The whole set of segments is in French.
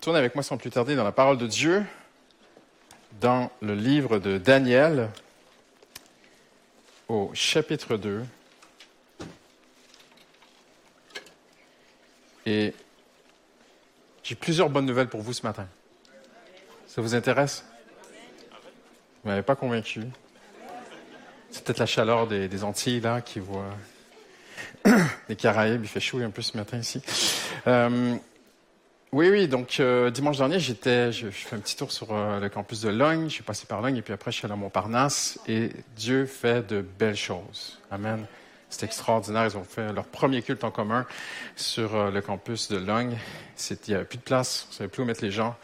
Sylvain. Tourne avec moi sans plus tarder dans la parole de Dieu, dans le livre de Daniel, au chapitre 2. Et j'ai plusieurs bonnes nouvelles pour vous ce matin. Ça vous intéresse? Vous ne m'avez pas convaincu. C'est peut-être la chaleur des, Antilles, là, qui voit les Caraïbes. Il fait chaud un peu ce matin ici. Euh, oui, oui. Donc, euh, dimanche dernier, j'étais, je, fais un petit tour sur euh, le campus de Logne. Je suis passé par Logne et puis après, je suis allé à Montparnasse. Et Dieu fait de belles choses. Amen. C'est extraordinaire. Ils ont fait leur premier culte en commun sur le campus de Logne. Il n'y avait plus de place. On ne savait plus où mettre les gens.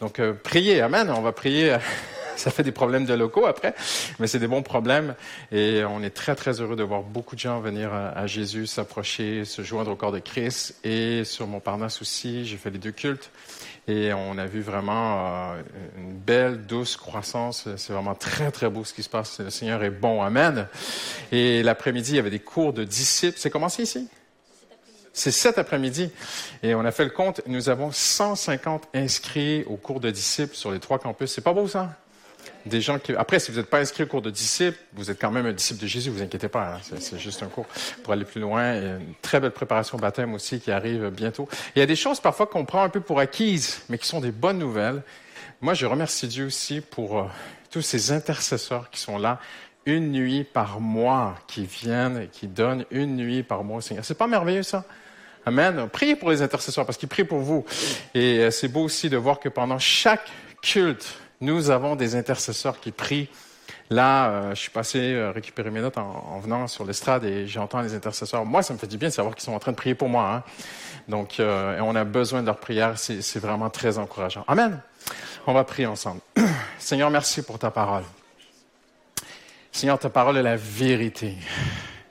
Donc, priez. Amen. On va prier ça fait des problèmes de locaux après, mais c'est des bons problèmes. Et on est très, très heureux de voir beaucoup de gens venir à, Jésus, s'approcher, se joindre au corps de Christ. Et sur Montparnasse aussi, j'ai fait les deux cultes. Et on a vu vraiment euh, une belle, douce croissance. C'est vraiment très, très beau ce qui se passe. Le Seigneur est bon. Amen. Et l'après-midi, il y avait des cours de disciples. C'est commencé ici? C'est cet après-midi. Et on a fait le compte. Nous avons 150 inscrits au cours de disciples sur les trois campus. C'est pas beau, ça? Des gens qui... Après, si vous n'êtes pas inscrit au cours de disciples, vous êtes quand même un disciple de Jésus, vous inquiétez pas. Hein. c'est juste un cours pour aller plus loin. Et une très belle préparation au baptême aussi qui arrive bientôt. il y a des choses parfois qu'on prend un peu pour acquises, mais qui sont des bonnes nouvelles. Moi, je remercie Dieu aussi pour euh, tous ces intercesseurs qui sont là une nuit par mois, qui viennent et qui donnent une nuit par mois au Seigneur. C'est pas merveilleux ça? Amen. Priez pour les intercesseurs parce qu'ils prient pour vous. Et euh, c'est beau aussi de voir que pendant chaque culte, nous avons des intercesseurs qui prient. Là, euh, je suis passé euh, récupérer mes notes en, venant sur l'estrade et j'entends les intercesseurs. Moi, ça me fait du bien de savoir qu'ils sont en train de prier pour moi. Hein. Donc, euh, on a besoin de leur prière. C'est vraiment très encourageant. Amen. On va prier ensemble. Seigneur, merci pour ta parole. Seigneur, ta parole est la vérité.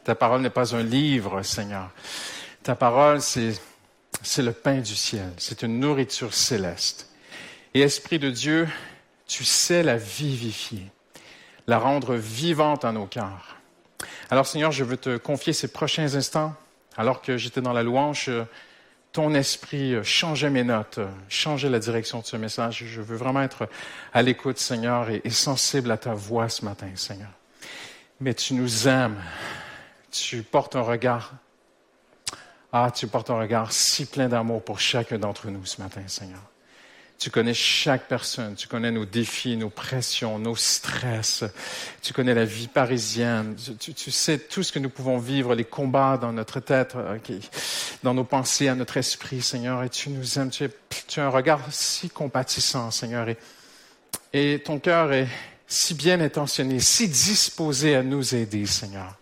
Ta parole n'est pas un livre, Seigneur. Ta parole, c'est le pain du ciel. C'est une nourriture céleste. Et Esprit de Dieu, tu sais la vivifier, la rendre vivante en nos cœurs. Alors Seigneur, je veux te confier ces prochains instants, alors que j'étais dans la louange, ton esprit changeait mes notes, changeait la direction de ce message. Je veux vraiment être à l'écoute, Seigneur, et, sensible à ta voix ce matin, Seigneur. Mais tu nous aimes, tu portes un regard, ah, tu portes un regard si plein d'amour pour chacun d'entre nous ce matin, Seigneur. Tu connais chaque personne, tu connais nos défis, nos pressions, nos stress, tu connais la vie parisienne, tu, sais tout ce que nous pouvons vivre, les combats dans notre tête, euh, dans nos pensées, à notre esprit, Seigneur, et tu nous aimes, tu, as un regard si compatissant, Seigneur, et, et ton cœur est si bien intentionné, si disposé à nous aider, Seigneur.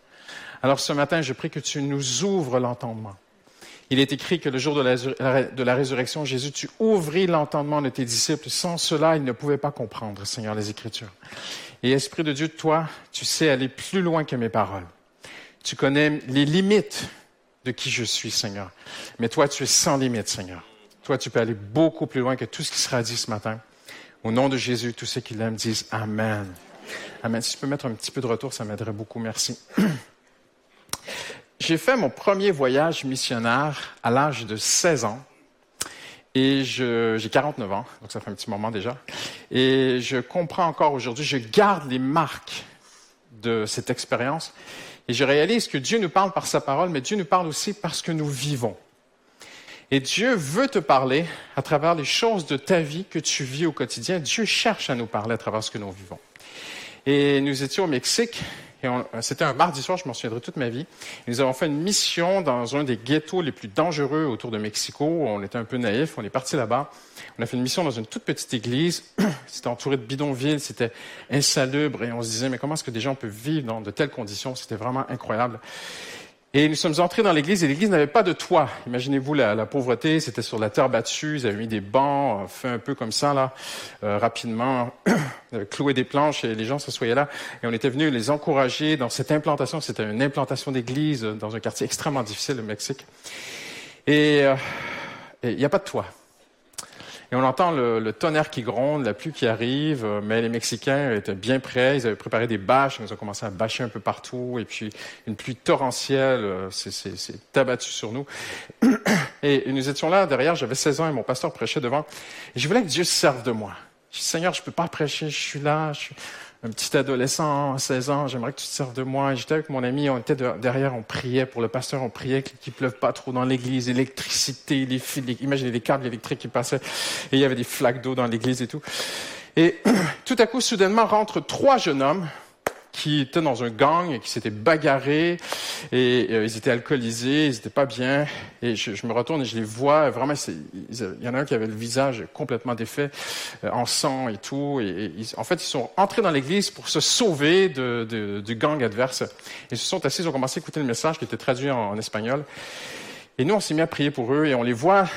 Alors ce matin, je prie que tu nous ouvres l'entendement il est écrit que le jour de la, résurrection, Jésus, tu ouvris l'entendement de tes disciples. Sans cela, ils ne pouvaient pas comprendre, Seigneur, les Écritures. Et Esprit de Dieu, toi, tu sais aller plus loin que mes paroles. Tu connais les limites de qui je suis, Seigneur. Mais toi, tu es sans limite, Seigneur. Toi, tu peux aller beaucoup plus loin que tout ce qui sera dit ce matin. Au nom de Jésus, tous ceux qui l'aiment disent Amen. Amen. Si tu peux mettre un petit peu de retour, ça m'aiderait beaucoup. Merci. J'ai fait mon premier voyage missionnaire à l'âge de 16 ans. Et j'ai 49 ans, donc ça fait un petit moment déjà. Et je comprends encore aujourd'hui, je garde les marques de cette expérience. Et je réalise que Dieu nous parle par sa parole, mais Dieu nous parle aussi parce que nous vivons. Et Dieu veut te parler à travers les choses de ta vie que tu vis au quotidien. Dieu cherche à nous parler à travers ce que nous vivons. Et nous étions au Mexique euh, c'était un mardi soir, je m'en souviendrai toute ma vie. nous avons fait une mission dans un des ghettos les plus dangereux autour de Mexico. On était un peu naïfs. On est parti là-bas. On a fait une mission dans une toute petite église. C'était entouré de bidonvilles. C'était insalubre. Et on se disait, mais comment est-ce que des gens peuvent vivre dans de telles conditions? C'était vraiment incroyable. Et nous sommes entrés dans l'église et l'église n'avait pas de toit. Imaginez-vous la, pauvreté, c'était sur la terre battue, ils avaient mis des bancs, euh, fait un peu comme ça là, euh, rapidement, cloué des planches et les gens s'assoyaient là. Et on était venus les encourager dans cette implantation. C'était une implantation d'église dans un quartier extrêmement difficile, le Mexique. Et il n'y a pas de toit. Et on entend le, tonnerre qui gronde, la pluie qui arrive, euh, mais les Mexicains étaient bien prêts. Ils avaient préparé des bâches, ils ont commencé à bâcher un peu partout. Et puis une pluie torrentielle euh, s'est abattue sur nous. Et nous étions là derrière, j'avais 16 ans et mon pasteur prêchait devant. Et je voulais que Dieu se serve de moi. Je dis, Seigneur, je peux pas prêcher, je suis là, je suis un petit adolescent, 16 ans, j'aimerais que tu te serves de moi. J'étais avec mon ami, on était derrière, on priait pour le pasteur, on priait qu'il pleuve pas trop dans l'église, l'électricité, les fils, imaginez les câbles électriques qui passaient, et il y avait des flaques d'eau dans l'église et tout. Et tout à coup, soudainement, rentrent trois jeunes hommes, qui étaient dans un gang et qui s'étaient bagarrés et euh, ils étaient alcoolisés, ils n'étaient pas bien. Et je, me retourne et je les vois vraiment. Il y en a un qui avait le visage complètement défait, euh, en sang et tout. Et, en fait, ils sont entrés dans l'église pour se sauver du gang adverse. Ils se sont assis, ils ont commencé à écouter le message qui était traduit en espagnol. Et nous, on s'est mis à prier pour eux et on les voit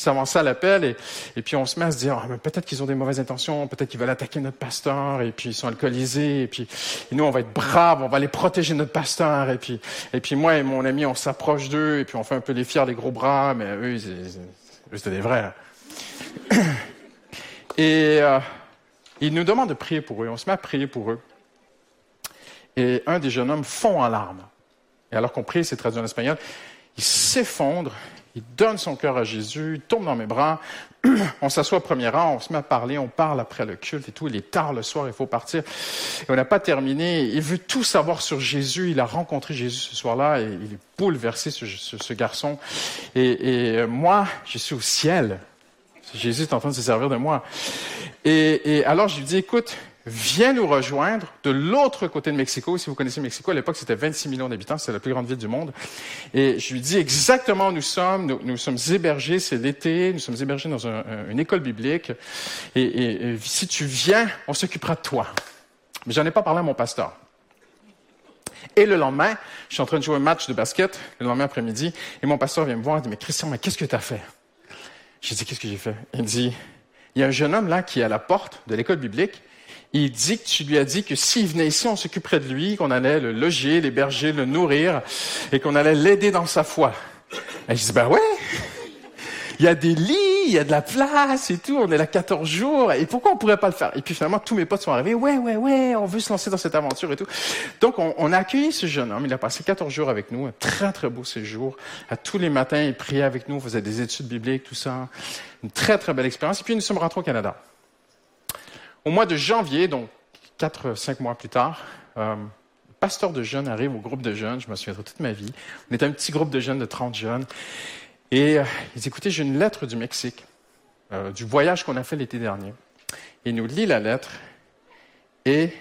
s'avancer à l'appel et, et, puis on se met à se dire, ah, peut-être qu'ils ont des mauvaises intentions, peut-être qu'ils veulent attaquer notre pasteur et puis ils sont alcoolisés et puis nous, on va être braves, on va les protéger notre pasteur et puis, et puis moi et mon ami, on s'approche d'eux et puis on fait un peu les fiers, les gros bras, mais eux, c'était des vrais. Et euh, ils nous demandent de prier pour eux. On se met à prier pour eux. Et un des jeunes hommes fond en larmes. Et alors qu'on prie, c'est traduit en espagnol, il s'effondre, il donne son cœur à Jésus, il tombe dans mes bras, on s'assoit au premier rang, on se met à parler, on parle après le culte et tout, il est tard le soir, il faut partir. Et on n'a pas terminé, il veut tout savoir sur Jésus, il a rencontré Jésus ce soir-là et il est bouleversé, ce, garçon. Et, et, moi, je suis au ciel. Jésus est en train de se servir de moi. Et alors, je lui dis, écoute, viens nous rejoindre de l'autre côté de Mexico. Si vous connaissez Mexico, à l'époque, c'était 26 millions d'habitants, c'est la plus grande ville du monde. Et je lui dis exactement où nous sommes. Nous, sommes hébergés, c'est l'été, nous sommes hébergés dans une école biblique. Et, si tu viens, on s'occupera de toi. Mais j'en ai pas parlé à mon pasteur. Et le lendemain, je suis en train de jouer un match de basket, le lendemain après-midi, et mon pasteur vient me voir et dit, mais Christian, mais qu'est-ce que tu as fait? J'ai dit, qu'est-ce que j'ai fait? Il dit, il y a un jeune homme là qui est à la porte de l'école biblique, il dit que tu lui as dit que s'il venait ici, on s'occuperait de lui, qu'on allait le loger, l'héberger, le nourrir et qu'on allait l'aider dans sa foi. Et je dis, ben ouais, il y a des lits, il y a de la place et tout, on est là 14 jours, et pourquoi on pourrait pas le faire? Et puis finalement, tous mes potes sont arrivés, ouais, ouais, ouais, on veut se lancer dans cette aventure et tout. Donc, on, on a accueilli ce jeune homme, il a passé 14 jours avec nous, un très, très beau séjour. À tous les matins, il priait avec nous, faisait des études bibliques, tout ça. Une très, très belle expérience. Et puis, nous sommes rentrés au Canada. Au mois de janvier, donc quatre, cinq mois plus tard, euh, pasteur de jeunes arrive au groupe de jeunes, je me souviendrai toute ma vie. On était un petit groupe de jeunes de 30 jeunes. Et euh, il écoutez, j'ai une lettre du Mexique, euh, du voyage qu'on a fait l'été dernier. il nous lit la lettre et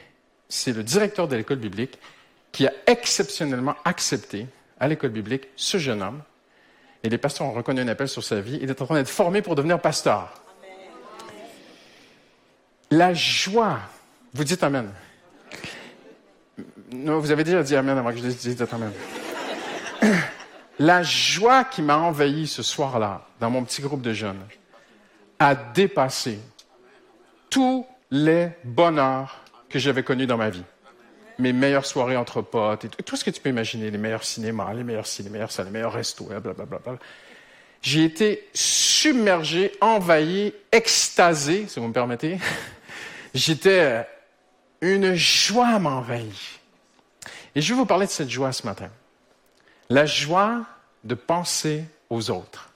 c'est le directeur de l'école biblique qui a exceptionnellement accepté à l'école biblique ce jeune homme. Et les pasteurs ont reconnu un appel sur sa vie. Il est en train d'être formé pour devenir pasteur. La joie. Vous dites Amen. Non, vous avez déjà dit Amen avant que je dise Amen. La joie qui m'a envahi ce soir-là, dans mon petit groupe de jeunes, a dépassé tous les bonheurs que j'avais connus dans ma vie. Mes meilleures soirées entre potes, tout ce que tu peux imaginer, les meilleurs cinémas, les meilleurs cinémas, les meilleurs salles, les meilleurs restos, blablabla. J'ai été submergé, envahi, extasé, si vous me permettez, j'étais euh, une joie m'envahit. Et je vais vous parler de cette joie ce matin. La joie de penser aux autres.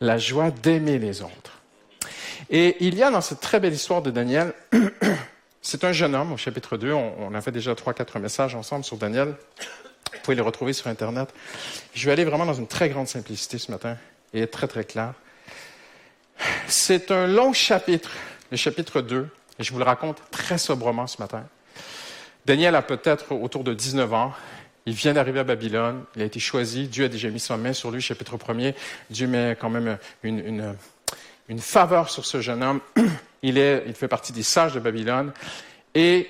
La joie d'aimer les autres. Et il y a dans cette très belle histoire de Daniel, c'est un jeune homme au chapitre 2, on, a fait déjà trois, quatre messages ensemble sur Daniel. Vous pouvez les retrouver sur Internet. Je vais aller vraiment dans une très grande simplicité ce matin et être très, très clair. C'est un long chapitre le chapitre 2, et je vous le raconte très sobrement ce matin. Daniel a peut-être autour de 19 ans. Il vient d'arriver à Babylone. Il a été choisi. Dieu a déjà mis sa main sur lui, chapitre 1er. Dieu met quand même une, une, faveur sur ce jeune homme. Il, est, il fait partie des sages de Babylone. Et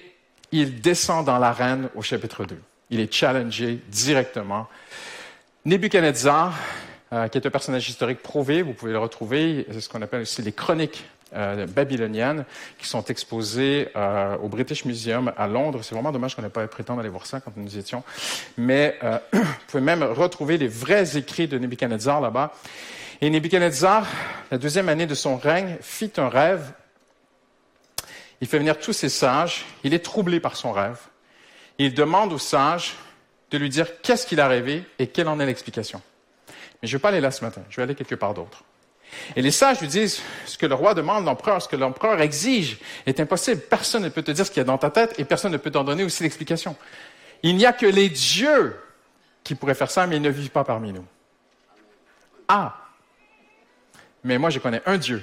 il descend dans l'arène au chapitre 2. Il est challengé directement. Nebuchadnezzar, euh, qui est un personnage historique prouvé, vous pouvez le retrouver, c'est ce qu'on appelle aussi les chroniques euh, babyloniennes qui sont exposées euh, au British Museum à Londres. C'est vraiment dommage qu'on n'ait pas prétendu aller voir ça quand nous y étions. Mais euh, vous pouvez même retrouver les vrais écrits de Nebuchadnezzar là-bas. Et Nebuchadnezzar, la deuxième année de son règne, fit un rêve. Il fait venir tous ses sages. Il est troublé par son rêve. Il demande aux sages de lui dire qu'est-ce qu'il a rêvé et quelle en est l'explication. Mais je ne vais pas aller là ce matin. Je vais aller quelque part d'autre. Et les sages lui disent, ce que le roi demande, l'empereur, ce que l'empereur exige est impossible. Personne ne peut te dire ce qu'il y a dans ta tête et personne ne peut t'en donner aussi l'explication. Il n'y a que les dieux qui pourraient faire ça, mais ils ne vivent pas parmi nous. Ah! Mais moi, je connais un Dieu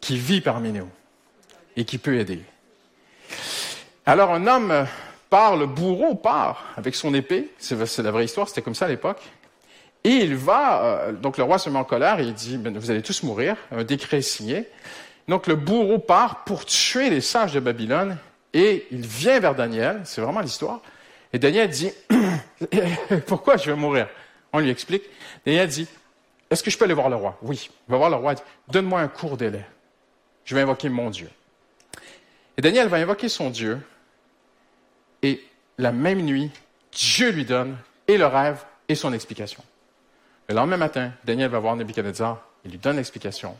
qui vit parmi nous et qui peut aider. Alors un homme part, le bourreau part avec son épée, c'est la vraie histoire, c'était comme ça à l'époque, et il va, euh, donc le roi se met en colère et il dit, ben, vous allez tous mourir, un décret est signé. Donc le bourreau part pour tuer les sages de Babylone et il vient vers Daniel, c'est vraiment l'histoire. Et Daniel dit, pourquoi je vais mourir? On lui explique. Daniel dit, est-ce que je peux aller voir le roi? Oui. Il va voir le roi et dit, donne-moi un court délai. Je vais invoquer mon Dieu. Et Daniel va invoquer son Dieu et la même nuit, Dieu lui donne et le rêve et son explication. Le lendemain matin, Daniel va voir Nebuchadnezzar, il lui donne l'explication.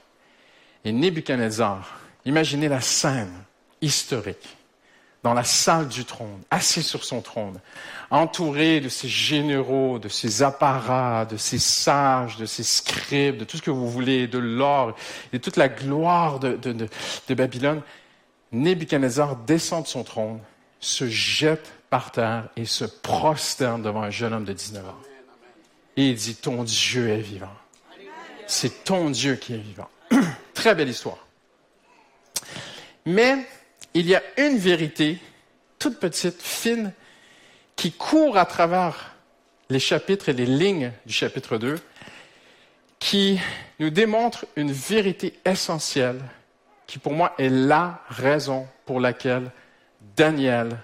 Et Nebuchadnezzar, imaginez la scène historique, dans la salle du trône, assis sur son trône, entouré de ses généraux, de ses apparats, de ses sages, de ses scribes, de tout ce que vous voulez, de l'or, et toute la gloire de, de Babylone, Nebuchadnezzar descend de son trône, se jette par terre et se prosterne devant un jeune homme de 19 ans. Et il dit, ton Dieu est vivant. C'est ton Dieu qui est vivant. Très belle histoire. Mais il y a une vérité, toute petite, fine, qui court à travers les chapitres et les lignes du chapitre 2, qui nous démontre une vérité essentielle, qui pour moi est la raison pour laquelle Daniel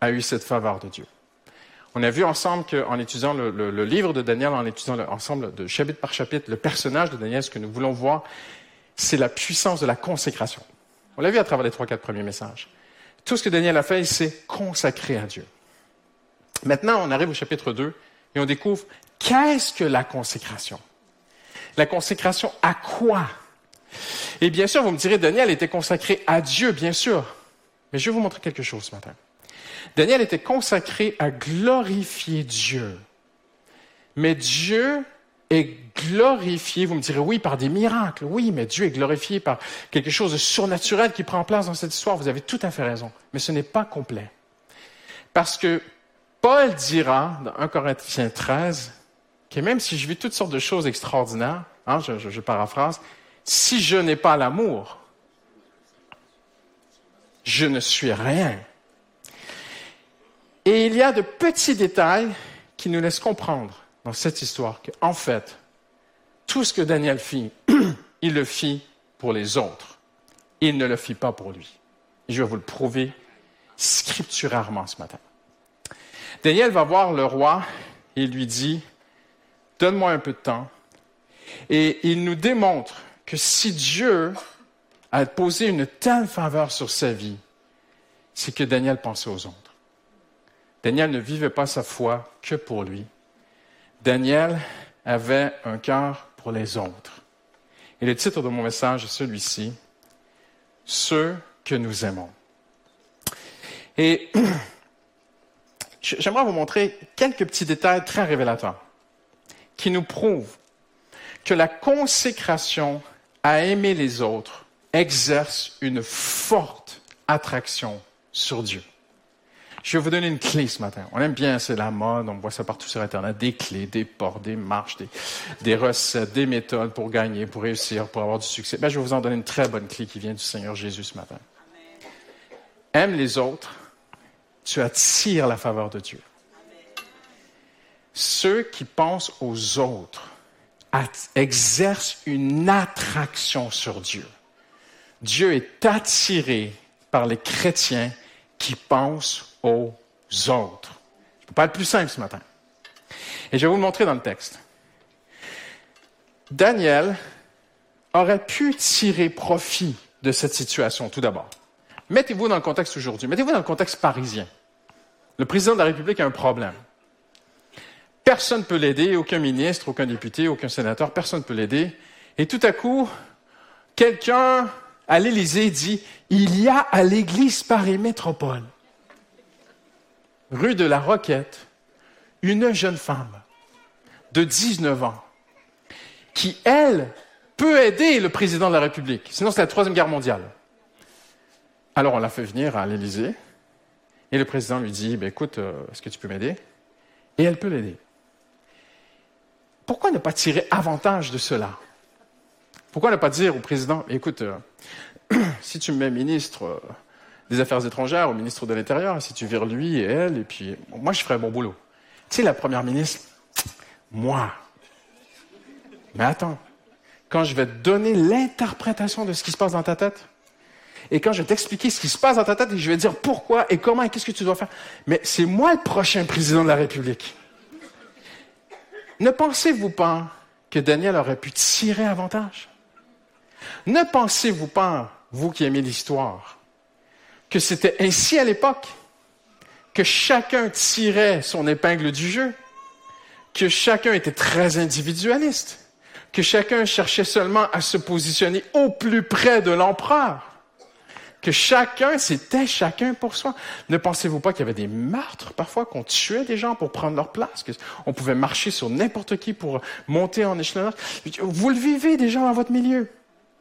a eu cette faveur de Dieu. On a vu ensemble qu'en étudiant le, livre de Daniel, en étudiant ensemble de chapitre par chapitre, le personnage de Daniel, ce que nous voulons voir, c'est la puissance de la consécration. On l'a vu à travers les trois, quatre premiers messages. Tout ce que Daniel a fait, c'est consacrer à Dieu. Maintenant, on arrive au chapitre 2 et on découvre qu'est-ce que la consécration? La consécration à quoi? Et bien sûr, vous me direz, Daniel était consacré à Dieu, bien sûr. Mais je vais vous montrer quelque chose ce matin. Daniel était consacré à glorifier Dieu. Mais Dieu est glorifié, vous me direz, oui, par des miracles. Oui, mais Dieu est glorifié par quelque chose de surnaturel qui prend place dans cette histoire. Vous avez tout à fait raison. Mais ce n'est pas complet. Parce que Paul dira, dans 1 Corinthiens 13, que même si je vis toutes sortes de choses extraordinaires, hein, je, je paraphrase, si je n'ai pas l'amour, je ne suis rien. Et il y a de petits détails qui nous laissent comprendre dans cette histoire qu'en fait, tout ce que Daniel fit, il le fit pour les autres. Il ne le fit pas pour lui. Je vais vous le prouver scripturairement ce matin. Daniel va voir le roi et lui dit, donne-moi un peu de temps. Et il nous démontre que si Dieu a posé une telle faveur sur sa vie, c'est que Daniel pensait aux autres. Daniel ne vivait pas sa foi que pour lui. Daniel avait un cœur pour les autres. Et le titre de mon message est celui-ci, Ceux que nous aimons. Et j'aimerais vous montrer quelques petits détails très révélateurs qui nous prouvent que la consécration à aimer les autres exerce une forte attraction sur Dieu. Je vais vous donner une clé ce matin. On aime bien, c'est la mode, on voit ça partout sur Internet, des clés, des portes, des marches, des, recettes, des méthodes pour gagner, pour réussir, pour avoir du succès. Ben, je vais vous en donner une très bonne clé qui vient du Seigneur Jésus ce matin. Aime les autres, tu attires la faveur de Dieu. Ceux qui pensent aux autres exercent une attraction sur Dieu. Dieu est attiré par les chrétiens qui pensent aux autres. Je ne peux pas être plus simple ce matin. Et je vais vous le montrer dans le texte. Daniel aurait pu tirer profit de cette situation, tout d'abord. Mettez-vous dans le contexte aujourd'hui. Mettez-vous dans le contexte parisien. Le président de la République a un problème. Personne ne peut l'aider, aucun ministre, aucun député, aucun sénateur, personne ne peut l'aider. Et tout à coup, quelqu'un à l'Élysée dit, il y a à l'église Paris Métropole, rue de la Roquette, une jeune femme de 19 ans qui, elle, peut aider le président de la République. Sinon, c'est la Troisième Guerre mondiale. Alors, on l'a fait venir à l'Élysée. Et le président lui dit, ben, écoute, euh, est-ce que tu peux m'aider? Et elle peut l'aider. Pourquoi ne pas tirer avantage de cela? Pourquoi ne pas dire au président, écoute, euh, si tu me mets ministre euh, des Affaires étrangères ou ministre de l'Intérieur, si tu vires lui et elle, et puis moi, je ferai bon boulot. Tu sais, la première ministre, moi. Mais attends, quand je vais te donner l'interprétation de ce qui se passe dans ta tête, et quand je vais t'expliquer ce qui se passe dans ta tête, et je vais dire pourquoi et comment et qu'est-ce que tu dois faire, mais c'est moi le prochain président de la République. Ne pensez-vous pas que Daniel aurait pu tirer avantage? Ne pensez-vous pas, vous qui aimez l'histoire, que c'était ainsi à l'époque, que chacun tirait son épingle du jeu, que chacun était très individualiste, que chacun cherchait seulement à se positionner au plus près de l'empereur, que chacun, c'était chacun pour soi. Ne pensez-vous pas qu'il y avait des meurtres parfois, qu'on tuait des gens pour prendre leur place, qu'on pouvait marcher sur n'importe qui pour monter en échelon? Vous le vivez déjà dans votre milieu.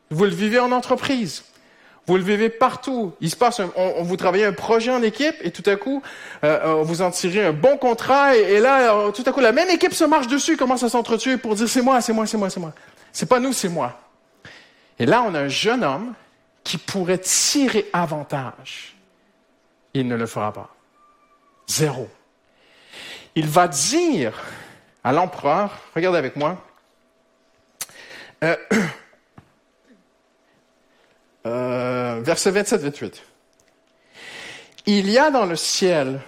Vous le vivez en entreprise. Vous le vivez partout. Il se passe, on, vous travaillez un projet en équipe et tout à coup, euh, euh vous en tirez un bon contrat et, là, euh, tout à coup, la même équipe se marche dessus, commence à s'entretuer pour dire c'est moi, c'est moi, c'est moi, c'est moi. C'est pas nous, c'est moi. Et là, on a un jeune homme qui pourrait tirer avantage. Il ne le fera pas. Zéro. Il va dire à l'empereur, regardez avec moi, euh, Euh, verset 27-28. Il y a dans le ciel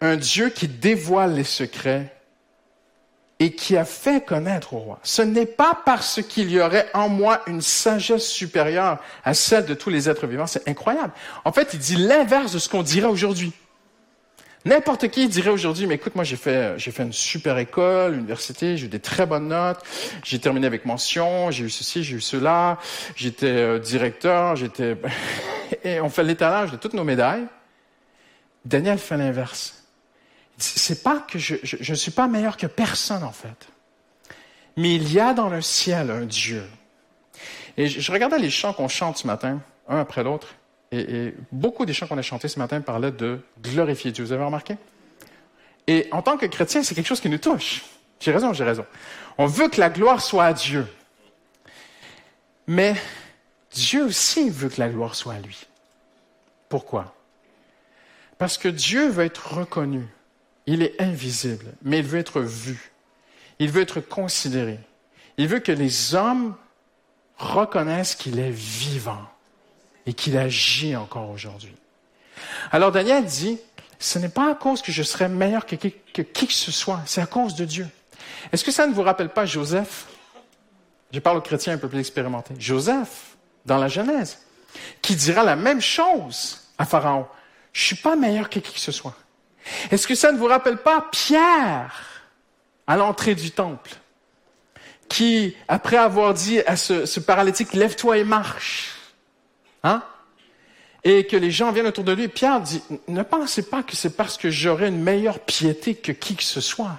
un Dieu qui dévoile les secrets et qui a fait connaître au roi. Ce n'est pas parce qu'il y aurait en moi une sagesse supérieure à celle de tous les êtres vivants. C'est incroyable. En fait, il dit l'inverse de ce qu'on dirait aujourd'hui. N'importe qui dirait aujourd'hui, mais écoute, moi j'ai fait, j'ai fait une super école, université, j'ai eu des très bonnes notes, j'ai terminé avec mention, j'ai eu ceci, j'ai eu cela, j'étais euh, directeur, j'étais... Et on fait l'étalage de toutes nos médailles. Daniel fait l'inverse. C'est pas que je, ne suis pas meilleur que personne en fait. Mais il y a dans le ciel un Dieu. Et je regardais les chants qu'on chante ce matin, un après l'autre. Et, beaucoup des chants qu'on a chantés ce matin parlaient de glorifier Dieu. Vous avez remarqué? Et en tant que chrétien, c'est quelque chose qui nous touche. J'ai raison, j'ai raison. On veut que la gloire soit à Dieu. Mais Dieu aussi veut que la gloire soit à lui. Pourquoi? Parce que Dieu veut être reconnu. Il est invisible, mais il veut être vu. Il veut être considéré. Il veut que les hommes reconnaissent qu'il est vivant et qu'il agit encore aujourd'hui. Alors Daniel dit, ce n'est pas à cause que je serais meilleur que qui que, que ce soit, c'est à cause de Dieu. Est-ce que ça ne vous rappelle pas Joseph? Je parle aux chrétiens un peu plus expérimentés. Joseph, dans la Genèse, qui dira la même chose à Pharaon. Je suis pas meilleur que qui que ce soit. Est-ce que ça ne vous rappelle pas Pierre à l'entrée du temple, qui, après avoir dit à ce, ce paralytique, lève-toi et marche, Hein? Et que les gens viennent autour de lui. Pierre dit, ne pensez pas que c'est parce que j'aurai une meilleure piété que qui que ce soit.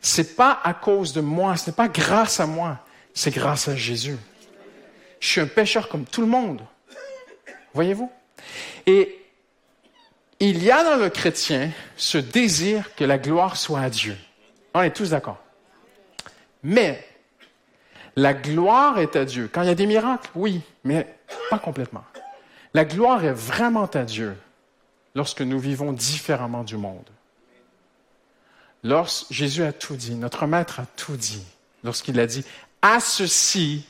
C'est pas à cause de moi, ce n'est pas grâce à moi, c'est grâce à Jésus. Je suis un pécheur comme tout le monde. Voyez-vous? Et il y a dans le chrétien ce désir que la gloire soit à Dieu. On est tous d'accord. Mais la gloire est à Dieu. Quand il y a des miracles, oui, mais pas complètement. La gloire est vraiment à Dieu lorsque nous vivons différemment du monde. Lorsque Jésus a tout dit, notre Maître a tout dit, lorsqu'il a dit, à ceci,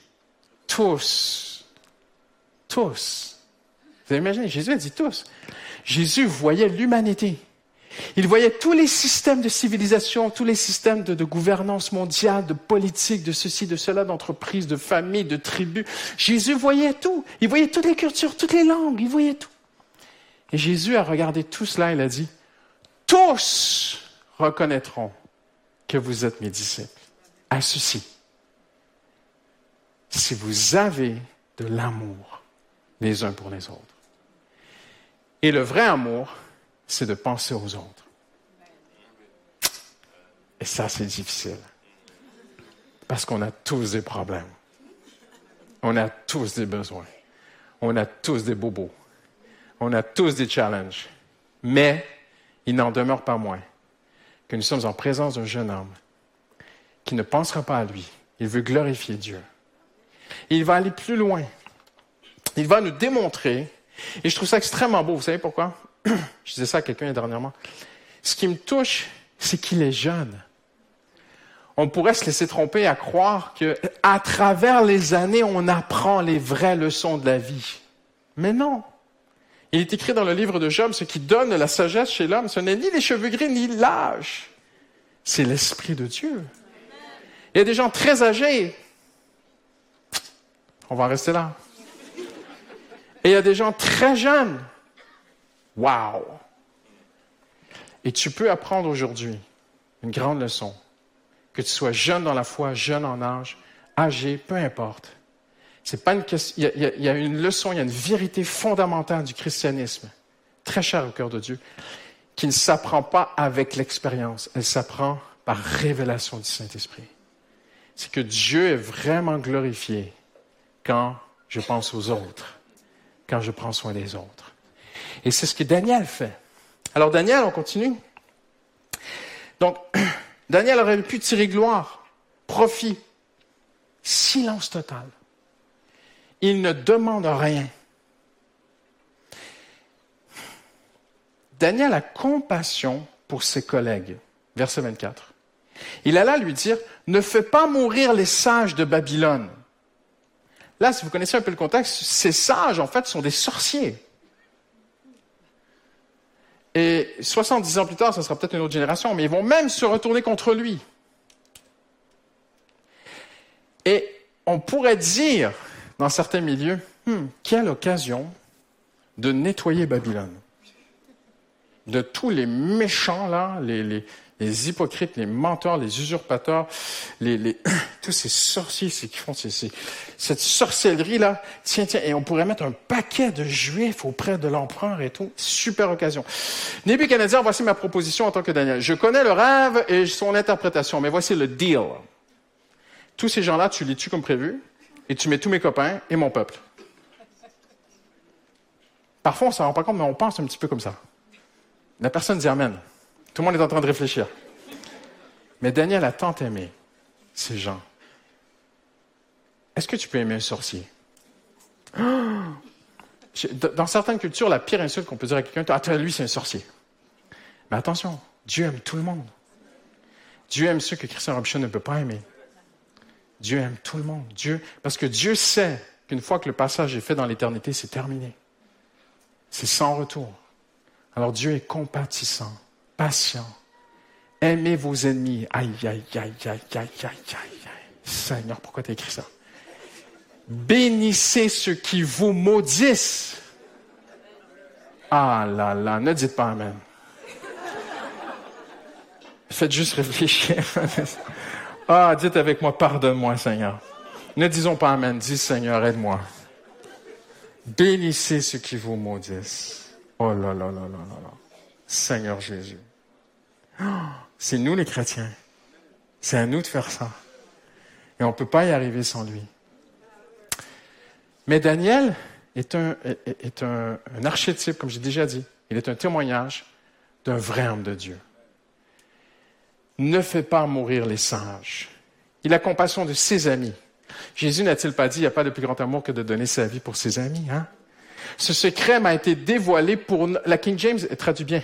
tous, tous. Vous imaginé, Jésus a dit tous. Jésus voyait l'humanité. Il voyait tous les systèmes de civilisation, tous les systèmes de, gouvernance mondiale, de politique, de ceci, de cela, d'entreprise, de famille, de tribus. Jésus voyait tout. Il voyait toutes les cultures, toutes les langues. Il voyait tout. Et Jésus a regardé tout cela. Il a dit, tous reconnaîtront que vous êtes mes disciples. À ceci, si vous avez de l'amour les uns pour les autres. Et le vrai amour, c'est de penser aux autres. Et ça, c'est difficile. Parce qu'on a tous des problèmes. On a tous des besoins. On a tous des bobos. On a tous des challenges. Mais il n'en demeure pas moins que nous sommes en présence d'un jeune homme qui ne pensera pas à lui. Il veut glorifier Dieu. il va aller plus loin. Il va nous démontrer, et je trouve ça extrêmement beau. Vous savez pourquoi? Je disais ça à quelqu'un dernièrement. Ce qui me touche, c'est qu'il est jeune. On pourrait se laisser tromper à croire que, à travers les années, on apprend les vraies leçons de la vie. Mais non. Il est écrit dans le livre de Job, ce qui donne la sagesse chez l'homme, ce n'est ni les cheveux gris, ni l'âge. C'est l'Esprit de Dieu. Il y a des gens très âgés. On va rester là. Et il y a des gens très jeunes. Wow! Et tu peux apprendre aujourd'hui une grande leçon. Que tu sois jeune dans la foi, jeune en âge, âgé, peu importe. C'est pas une question. Il y, a, il y, a, une leçon, il y a une vérité fondamentale du christianisme, très chère au cœur de Dieu, qui ne s'apprend pas avec l'expérience. Elle s'apprend par révélation du Saint-Esprit. C'est que Dieu est vraiment glorifié quand je pense aux autres, quand je prends soin des autres. Et c'est ce que Daniel fait. Alors Daniel, on continue. Donc, Daniel aurait pu tirer gloire, profit, silence total. Il ne demande rien. Daniel a compassion pour ses collègues. Verset 24. Il alla lui dire, ne fais pas mourir les sages de Babylone. Là, si vous connaissez un peu le contexte, ces sages, en fait, sont des sorciers. Et 70 ans plus tard, ce sera peut-être une autre génération, mais ils vont même se retourner contre lui. Et on pourrait dire, dans certains milieux, hmm, quelle occasion de nettoyer Babylone. De tous les méchants, là, les, les hypocrites, les menteurs, les usurpateurs, les, tous ces sorciers qui font cette sorcellerie-là. Tiens, tiens, et on pourrait mettre un paquet de juifs auprès de l'empereur et tout. Super occasion. Nebuchadnezzar, voici ma proposition en tant que Daniel. Je connais le rêve et son interprétation, mais voici le deal. Tous ces gens-là, tu les tues comme prévu et tu mets tous mes copains et mon peuple. Parfois, on s'en rend pas compte, mais on pense un petit peu comme ça. La personne dit Amen. Tout le monde est en train de réfléchir. Mais Daniel a tant aimé ces gens. Est-ce que tu peux aimer un sorcier? Dans certaines cultures, la pire insulte qu'on peut dire à quelqu'un, ah, lui, c'est un sorcier. Mais attention, Dieu aime tout le monde. Dieu aime ceux que Christian Robinson ne peut pas aimer. Dieu aime tout le monde. Dieu, parce que Dieu sait qu'une fois que le passage est fait dans l'éternité, c'est terminé. C'est sans retour. Alors Dieu est compatissant patient. Aimez vos ennemis. Aïe, aïe, aïe, aïe, aïe, aïe, aïe. Seigneur, pourquoi tu as écrit ça? Bénissez ceux qui vous maudissent. Ah là là, ne dites pas Amen. Faites juste réfléchir. ah, dites avec moi, pardonne-moi, Seigneur. Ne disons pas Amen, dis Seigneur, aide-moi. Bénissez ceux qui vous maudissent. Oh là là là là là là. Seigneur Jésus. c'est nous les chrétiens. C'est à nous de faire ça. Et on ne peut pas y arriver sans lui. Mais Daniel est un, est archétype, comme j'ai déjà dit. Il est un témoignage d'un vrai homme de Dieu. Ne fais pas mourir les singes. Il a compassion de ses amis. Jésus n'a-t-il pas dit, il n'y a pas de plus grand amour que de donner sa vie pour ses amis, hein? Ce secret m'a été dévoilé pour, la King James traduit bien,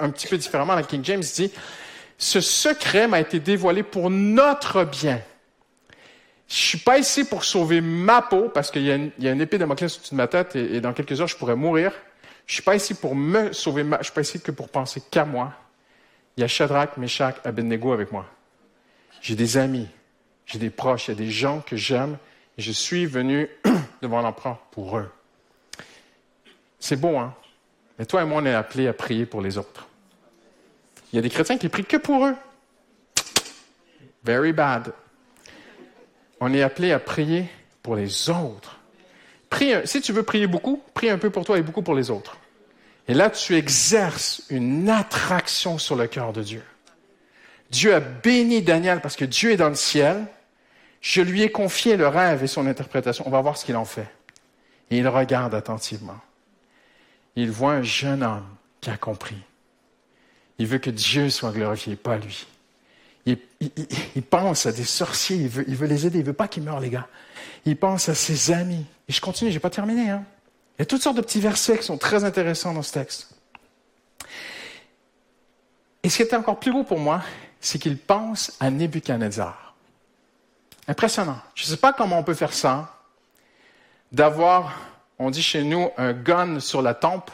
un petit peu différemment, la King James dit, ce secret m'a été dévoilé pour notre bien. Je suis pas ici pour sauver ma peau, parce qu'il y, a une épée de Damoclès au-dessus de ma tête et, dans quelques heures, je pourrais mourir. Je suis pas ici pour me sauver, je suis pas ici que pour penser qu'à moi. Il y a Shadrach, Meshach, Abednego avec moi. J'ai des amis, j'ai des proches, il y a des gens que j'aime et je suis venu devant l'empereur pour eux. C'est beau, hein? Mais toi et moi, on est appelés à prier pour les autres. Il y a des chrétiens qui prient que pour eux. Very bad. On est appelé à prier pour les autres. Prie, si tu veux prier beaucoup, prie un peu pour toi et beaucoup pour les autres. Et là, tu exerces une attraction sur le cœur de Dieu. Dieu a béni Daniel parce que Dieu est dans le ciel. Je lui ai confié le rêve et son interprétation. On va voir ce qu'il en fait. Et il regarde attentivement. Il voit un jeune homme qui a compris. Il veut que Dieu soit glorifié, pas lui. Il, pense à des sorciers, il veut, les aider, il veut pas qu'ils meurent, les gars. Il pense à ses amis. Et je continue, j'ai pas terminé. Hein. Il y a toutes sortes de petits versets qui sont très intéressants dans ce texte. Et ce qui était encore plus beau pour moi, c'est qu'il pense à Nebuchadnezzar. Impressionnant. Je ne sais pas comment on peut faire ça, d'avoir, on dit chez nous, un gun sur la tempe,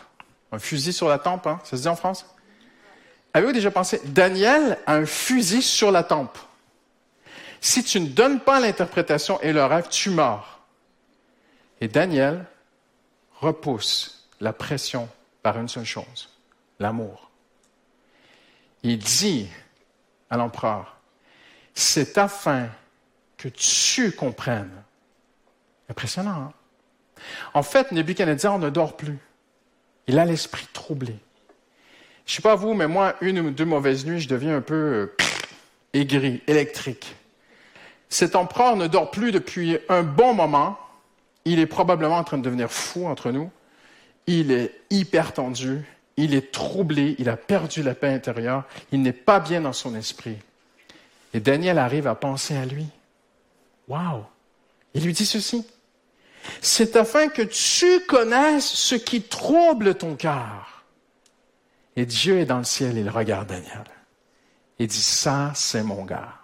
un fusil sur la tempe, hein? ça se dit en France? Avez-vous déjà pensé, Daniel a un fusil sur la tempe? Si tu ne donnes pas l'interprétation et le rêve, tu meurs. Et Daniel repousse la pression par une seule chose, l'amour. Il dit à l'empereur, c'est afin que tu comprennes. Impressionnant, hein? En fait, Nebuchadnezzar ne dort plus. Il a l'esprit troublé. Je sais pas vous, mais moi, une ou deux mauvaises nuits, je deviens un peu euh, aigri, électrique. Cet empereur ne dort plus depuis un bon moment. Il est probablement en train de devenir fou entre nous. Il est hyper tendu il est troublé, il a perdu la paix intérieure, il n'est pas bien dans son esprit. Et Daniel arrive à penser à lui. Waouh! Il lui dit ceci. C'est afin que tu connaisses ce qui trouble ton cœur. Et Dieu est dans le ciel, il regarde Daniel. Il dit, ça, c'est mon gars.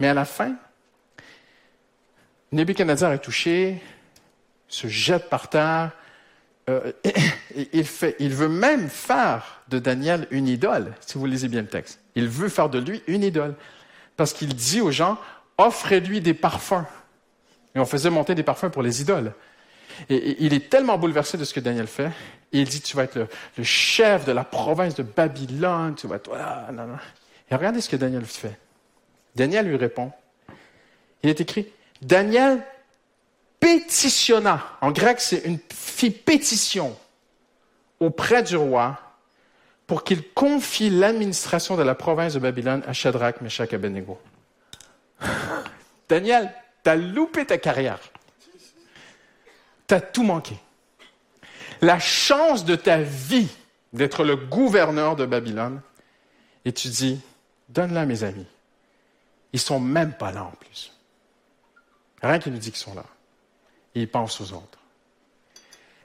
Mais à la fin, Nebuchadnezzar est touché, se jette par terre, euh, il, veut même faire de Daniel une idole, si vous lisez bien le texte. Il veut faire de lui une idole. Parce qu'il dit aux gens, offrez-lui des parfums. Et on faisait monter des parfums pour les idoles. Et, il est tellement bouleversé de ce que Daniel fait. Et il dit, tu vas être le, chef de la province de Babylone, tu vas être... Voilà, Et regardez ce que Daniel fait. Daniel lui répond. Il est écrit, Daniel pétitionna, en grec c'est une fit pétition auprès du roi pour qu'il confie l'administration de la province de Babylone à Shadrach, Meshach et Abednego. Daniel, t'as loupé ta carrière. T'as tout manqué. La chance de ta vie d'être le gouverneur de Babylone, et tu dis, donne-la mes amis. Ils sont même pas là en plus. Rien qui nous dit qu'ils sont là et il pense aux autres.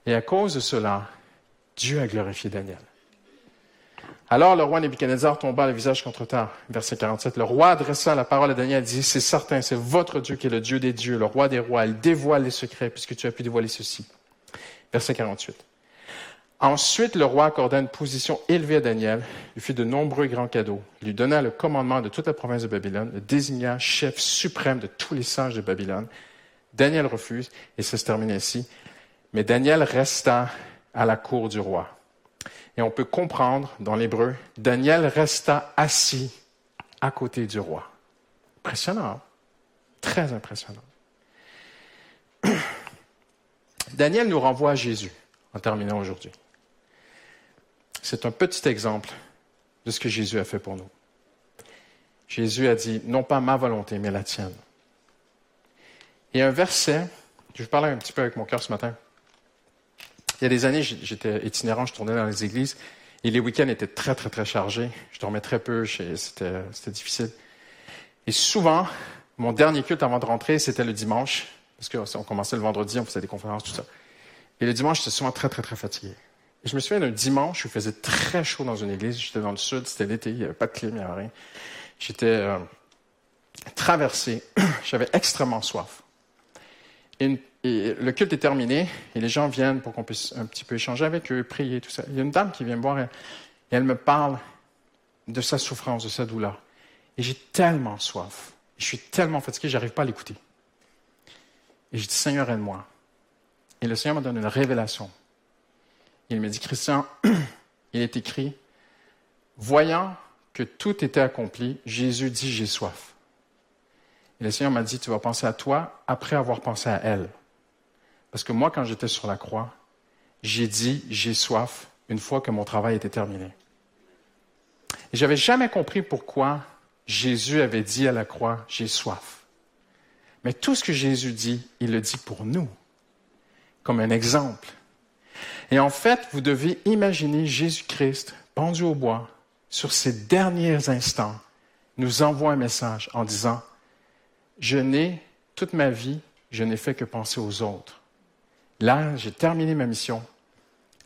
Et à cause de cela, Dieu a glorifié Daniel. Alors le roi Nebuchadnezzar tomba le visage contre terre. Verset 47. Le roi adressa la parole à Daniel dit, c'est certain, c'est votre Dieu qui est le Dieu des dieux, le roi des rois. Il dévoile les secrets puisque tu as pu dévoiler ceci. Verset 48. Ensuite, le roi accorda une position élevée à Daniel, lui fit de nombreux grands cadeaux, lui donna le commandement de toute la province de Babylone, le désigna chef suprême de tous les sages de Babylone, Daniel refuse et ça se termine ainsi. Mais Daniel resta à la cour du roi. Et on peut comprendre dans l'hébreu, Daniel resta assis à côté du roi. Impressionnant, hein? très impressionnant. Daniel nous renvoie à Jésus en terminant aujourd'hui. C'est un petit exemple de ce que Jésus a fait pour nous. Jésus a dit, non pas ma volonté, mais la tienne. A un verset, je parler un petit peu avec mon cœur ce matin. Il y a des années, j'étais itinérant, je tournais dans les églises, et les week-ends étaient très, très, très chargés. Je dormais très peu, c'était difficile. Et souvent, mon dernier culte avant de rentrer, c'était le dimanche, parce qu'on commençait le vendredi, on faisait des conférences, tout ça. Et le dimanche, j'étais souvent très, très, très fatigué. Et je me souviens d'un dimanche où il faisait très chaud dans une église. J'étais dans le sud, c'était l'été, il n'y avait pas de clim, il n'y avait rien. J'étais euh, traversé, j'avais extrêmement soif. Le culte est terminé et les gens viennent pour qu'on puisse un petit peu échanger avec eux, prier, tout ça. Il y a une dame qui vient me voir et, elle me parle de sa souffrance, de sa douleur. Et j'ai tellement soif. Je suis tellement fatigué, j'arrive pas à l'écouter. Et je dis, Seigneur, aide-moi. Et le Seigneur me donne une révélation. Il me dit, Christian, il est écrit, voyant que tout était accompli, Jésus dit, j'ai soif. Et le Seigneur m'a dit, tu vas penser à toi après avoir pensé à elle. Parce que moi, quand j'étais sur la croix, j'ai dit, j'ai soif une fois que mon travail était terminé. Et j'avais jamais compris pourquoi Jésus avait dit à la croix, j'ai soif. Mais tout ce que Jésus dit, il le dit pour nous, comme un exemple. Et en fait, vous devez imaginer Jésus-Christ pendu au bois, sur ces derniers instants, nous envoie un message en disant, je n'ai, toute ma vie, je n'ai fait que penser aux autres. Là, j'ai terminé ma mission.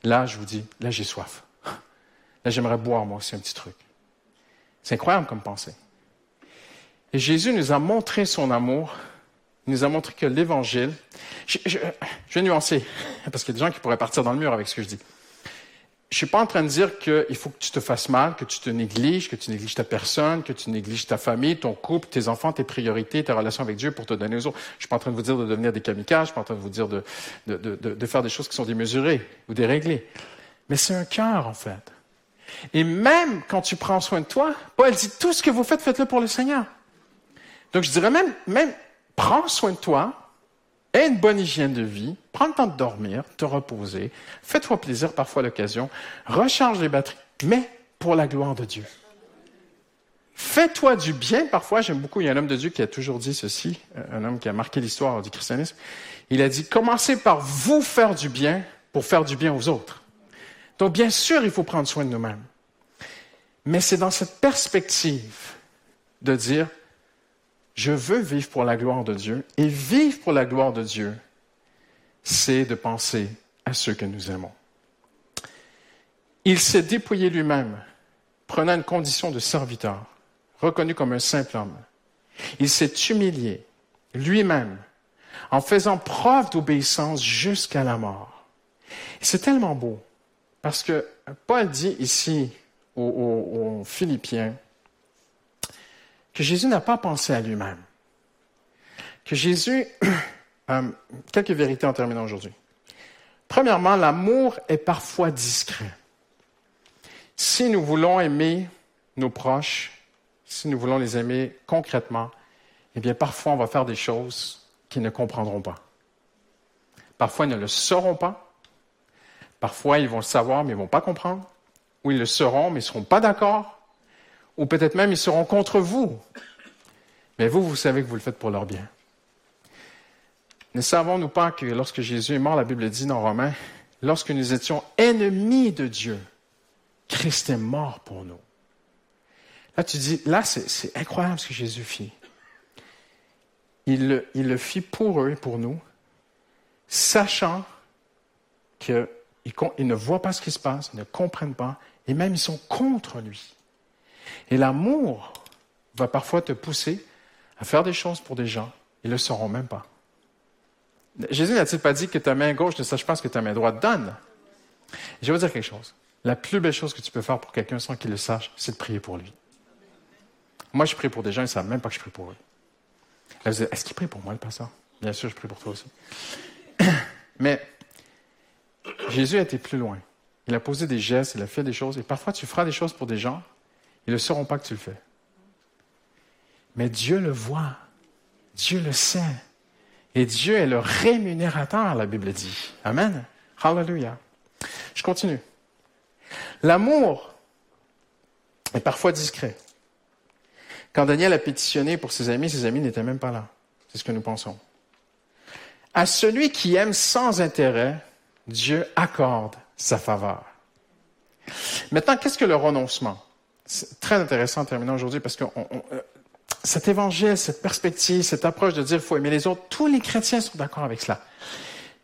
Là, je vous dis, là, j'ai soif. Là, j'aimerais boire, moi aussi, un petit truc. C'est incroyable comme pensée. Et Jésus nous a montré son amour. Il nous a montré que l'Évangile, je, je, je vais nuancer, parce qu'il y a des gens qui pourraient partir dans le mur avec ce que je dis je suis pas en train de dire qu'il faut que tu te fasses mal, que tu te négliges, que tu négliges ta personne, que tu négliges ta famille, ton couple, tes enfants, tes priorités, tes relations avec Dieu pour te donner aux autres. Je suis pas en train de vous dire de devenir des kamikazes, je suis pas en train de vous dire de, de, de, de faire des choses qui sont démesurées ou déréglées. Mais c'est un cœur, en fait. Et même quand tu prends soin de toi, Paul dit tout ce que vous faites, faites-le pour le Seigneur. Donc je dirais même, même, prends soin de toi, Aie une bonne hygiène de vie, prends le temps de dormir, te reposer, fais-toi plaisir parfois l'occasion, recharge les batteries, mais pour la gloire de Dieu. Fais-toi du bien. Parfois, j'aime beaucoup, il y a un homme de Dieu qui a toujours dit ceci, euh, un homme qui a marqué l'histoire du christianisme. Il a dit, commencez par vous faire du bien pour faire du bien aux autres. Donc, bien sûr, il faut prendre soin de nous-mêmes. Mais c'est dans cette perspective de dire, je veux vivre pour la gloire de Dieu. Et vivre pour la gloire de Dieu, c'est de penser à ceux que nous aimons. Il s'est dépouillé lui-même, prenant une condition de serviteur, reconnu comme un simple homme. Il s'est humilié lui-même en faisant preuve d'obéissance jusqu'à la mort. C'est tellement beau parce que Paul dit ici aux, aux Philippiens, que Jésus n'a pas pensé à lui-même. Que Jésus... Euh, quelques vérités en terminant aujourd'hui. Premièrement, l'amour est parfois discret. Si nous voulons aimer nos proches, si nous voulons les aimer concrètement, eh bien, parfois, on va faire des choses qu'ils ne comprendront pas. Parfois, ils ne le sauront pas. Parfois, ils vont le savoir, mais ils ne vont pas comprendre. Ou ils le sauront, mais ils ne seront pas d'accord ou peut-être même ils seront contre vous. Mais vous, vous savez que vous le faites pour leur bien. Ne savons-nous pas que lorsque Jésus est mort, la Bible dit dans Romains, lorsque nous étions ennemis de Dieu, Christ est mort pour nous. Là, tu dis, là, c'est incroyable ce que Jésus fit. Il le, fit pour eux et pour nous, sachant qu'ils ils ne voient pas ce qui se passe, ils ne comprennent pas, et même ils sont contre lui. Et l'amour va parfois te pousser à faire des choses pour des gens, ils ne le sauront même pas. Jésus n'a-t-il pas dit que ta main gauche ne sache pas ce que ta main droite donne? Je vais vous dire quelque chose. La plus belle chose que tu peux faire pour quelqu'un sans qu'il le sache, c'est de prier pour lui. Moi, je prie pour des gens, ils ne savent même pas que je prie pour eux. Est-ce qu'il prie pour moi, le pasteur? Bien sûr, je prie pour toi aussi. Mais Jésus a été plus loin. Il a posé des gestes, il a fait des choses, et parfois tu feras des choses pour des gens, ils ne sauront pas que tu le fais. Mais Dieu le voit. Dieu le sait. Et Dieu est le rémunérateur, la Bible dit. Amen. Hallelujah. Je continue. L'amour est parfois discret. Quand Daniel a pétitionné pour ses amis, ses amis n'étaient même pas là. C'est ce que nous pensons. À celui qui aime sans intérêt, Dieu accorde sa faveur. Maintenant, qu'est-ce que le renoncement? Très intéressant en terminant aujourd'hui parce que euh, cet évangile, cette perspective, cette approche de dire qu'il faut aimer les autres, tous les chrétiens sont d'accord avec cela.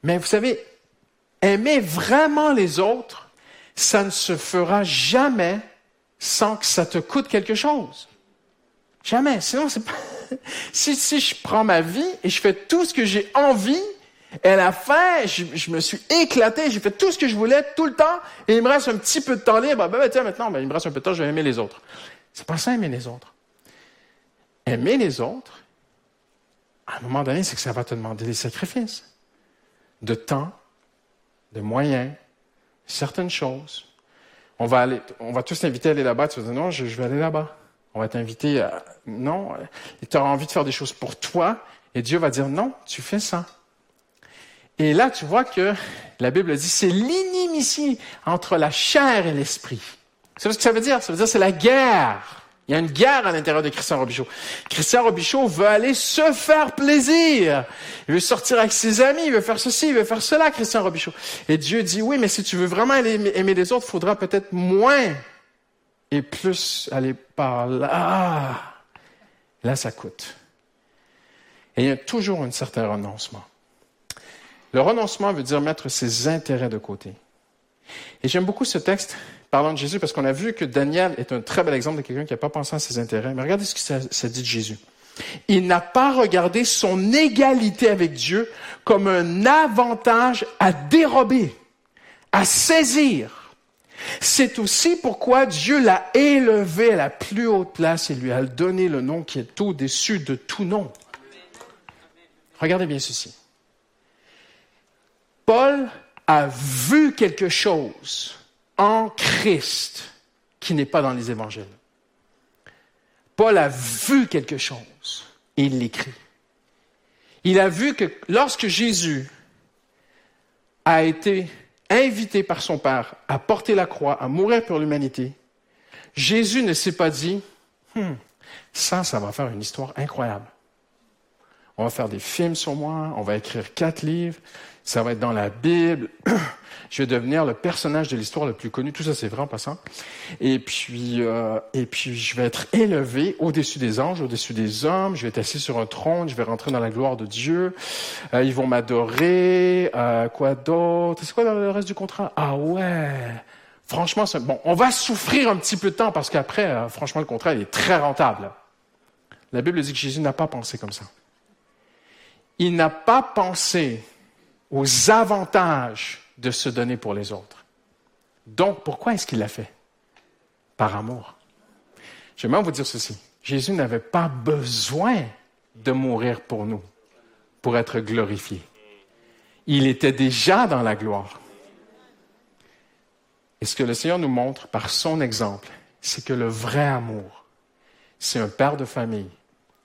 Mais vous savez, aimer vraiment les autres, ça ne se fera jamais sans que ça te coûte quelque chose. Jamais. Sinon, c'est pas... si, si je prends ma vie et je fais tout ce que j'ai envie, Et à la fin, je, me suis éclaté, j'ai fait tout ce que je voulais tout le temps, et il me reste un petit peu de temps libre. Ben, ben tiens, maintenant, ben, il me reste un peu de temps, je vais aimer les autres. C'est pas ça, aimer les autres. Aimer les autres, à un moment donné, c'est que ça va te demander des sacrifices. De temps, de moyens, certaines choses. On va aller, on va tous t'inviter à aller là-bas, tu vas dire non, je, vais aller là-bas. On va t'inviter à, non, tu auras envie de faire des choses pour toi, et Dieu va dire non, tu fais ça. Et là, tu vois que la Bible dit, c'est l'inimitié entre la chair et l'esprit. C'est ce que ça veut dire? Ça veut dire c'est la guerre. Il y a une guerre à l'intérieur de Christian Robichaud. Christian Robichaud veut aller se faire plaisir. Il veut sortir avec ses amis, il veut faire ceci, il veut faire cela, Christian Robichaud. Et Dieu dit, oui, mais si tu veux vraiment aimer les autres, il faudra peut-être moins et plus aller par là. Là, ça coûte. Et il y a toujours un certain renoncement. Le renoncement veut dire mettre ses intérêts de côté. Et j'aime beaucoup ce texte parlant de Jésus parce qu'on a vu que Daniel est un très bel exemple de quelqu'un qui n'a pas pensé à ses intérêts. Mais regardez ce que ça, dit de Jésus. Il n'a pas regardé son égalité avec Dieu comme un avantage à dérober, à saisir. C'est aussi pourquoi Dieu l'a élevé à la plus haute place et lui a donné le nom qui est au-dessus de tout nom. Regardez bien ceci. Paul a vu quelque chose en Christ qui n'est pas dans les évangiles. Paul a vu quelque chose et il l'écrit. Il a vu que lorsque Jésus a été invité par son Père à porter la croix, à mourir pour l'humanité, Jésus ne s'est pas dit, hmm, ça, ça va faire une histoire incroyable. On va faire des films sur moi, on va écrire quatre livres, ça va être dans la Bible. je vais devenir le personnage de l'histoire le plus connu. Tout ça, c'est vrai en passant. Et puis, euh, et puis, je vais être élevé au-dessus des anges, au-dessus des hommes. Je vais être assis sur un trône. Je vais rentrer dans la gloire de Dieu. Euh, ils vont m'adorer. Euh, quoi d'autre? C'est quoi le reste du contrat? Ah ouais. Franchement, bon. On va souffrir un petit peu de temps parce qu'après, franchement, le contrat il est très rentable. La Bible dit que Jésus n'a pas pensé comme ça. Il n'a pas pensé aux avantages de se donner pour les autres. Donc, pourquoi est-ce qu'il l'a fait? Par amour. J'aimerais vous dire ceci. Jésus n'avait pas besoin de mourir pour nous, pour être glorifié. Il était déjà dans la gloire. Et ce que le Seigneur nous montre par son exemple, c'est que le vrai amour, c'est un père de famille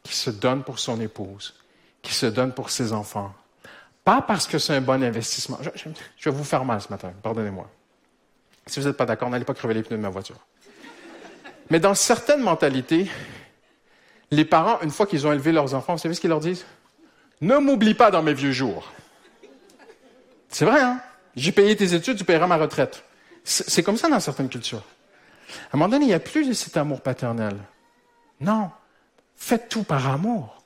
qui se donne pour son épouse, qui se donne pour ses enfants, pas parce que c'est un bon investissement. Je, vais vous faire mal ce matin, pardonnez-moi. Si vous n'êtes pas d'accord, n'allez pas crever les pneus de ma voiture. Mais dans certaines mentalités, les parents, une fois qu'ils ont élevé leurs enfants, vous savez ce qu'ils leur disent? Ne m'oublie pas dans mes vieux jours. C'est vrai, hein? J'ai payé tes études, tu payeras ma retraite. C'est comme ça dans certaines cultures. À un moment donné, il n'y a plus de cet amour paternel. Non. Faites tout par amour.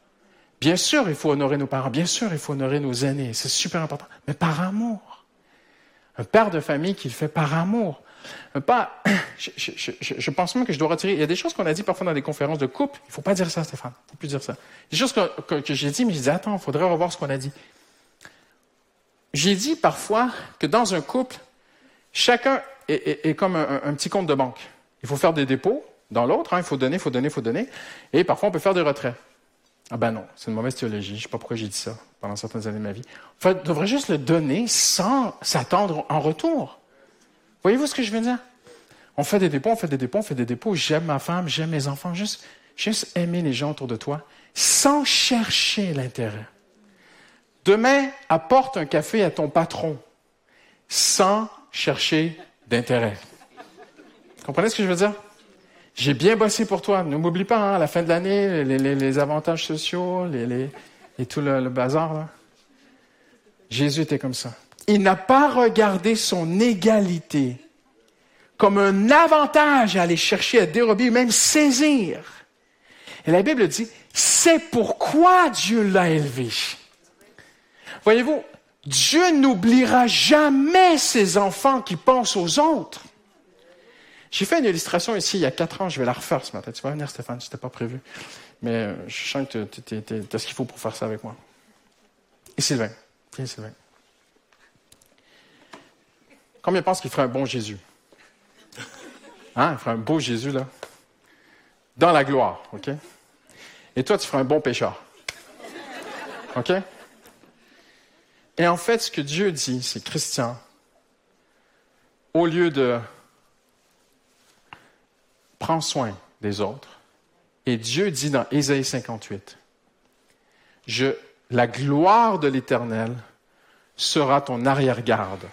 Bien sûr, il faut honorer nos parents, bien sûr, il faut honorer nos aînés, c'est super important, mais par amour. Un père de famille qui le fait par amour. Pas, je, je, pense même que je dois retirer. Il y a des choses qu'on a dit parfois dans des conférences de couple. Il ne faut pas dire ça, Stéphane. Il ne faut plus dire ça. Des choses que, j'ai dit, mais je dis attends, il faudrait revoir ce qu'on a dit. J'ai dit parfois que dans un couple, chacun est, comme un, petit compte de banque. Il faut faire des dépôts dans l'autre. Hein, il faut donner, il faut donner, il faut donner. Et parfois, on peut faire des retraits. Ah ben non, c'est une mauvaise théologie. Je ne sais pas pourquoi j'ai dit ça pendant certaines années de ma vie. On devrait juste le donner sans s'attendre en retour. Voyez-vous ce que je veux dire? On fait des dépôts, on fait des dépôts, on fait des dépôts. J'aime ma femme, j'aime mes enfants. Juste, juste aimer les gens autour de toi sans chercher l'intérêt. Demain, apporte un café à ton patron sans chercher d'intérêt. Comprenez ce que je veux dire? J'ai bien bossé pour toi. Ne m'oublie pas, hein, à la fin de l'année, les, avantages sociaux les, et tout le, bazar. Là. Jésus était comme ça. Il n'a pas regardé son égalité comme un avantage à aller chercher à dérober, même saisir. Et la Bible dit, c'est pourquoi Dieu l'a élevé. Voyez-vous, Dieu n'oubliera jamais ses enfants qui pensent aux autres. J'ai fait une illustration ici il y a quatre ans, je vais la refaire ce matin. Tu vas venir, Stéphane, c'était pas prévu. Mais euh, je sens que tu as ce qu'il faut pour faire ça avec moi. Et Sylvain, Tiens, Sylvain. Combien pensent qu'il ferait un bon Jésus? Hein? Il ferait un beau Jésus, là. Dans la gloire, OK? Et toi, tu ferais un bon pécheur. OK? Et en fait, ce que Dieu dit, c'est Christian, au lieu de prendre soin des autres, et Dieu dit dans Ésaïe 58, je, la gloire de l'Éternel sera ton arrière-garde.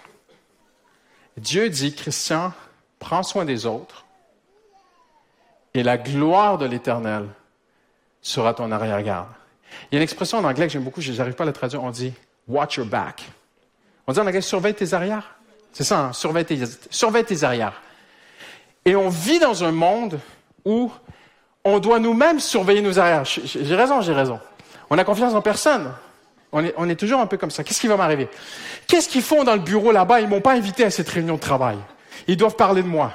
Dieu dit, Christian, prends soin des autres, et la gloire de l'Éternel sera ton arrière-garde. Il y a une expression en anglais que j'aime beaucoup, je n'arrive pas à la traduire, on dit watch your back. On dit en anglais surveille tes arrières. C'est ça, hein? surveille tes arrières. Et on vit dans un monde où on doit nous-mêmes surveiller nos arrières. J'ai raison, j'ai raison. On a confiance en personne. On est, on est toujours un peu comme ça. Qu'est-ce qui va m'arriver? Qu'est-ce qu'ils font dans le bureau là-bas? Ils m'ont pas invité à cette réunion de travail. Ils doivent parler de moi.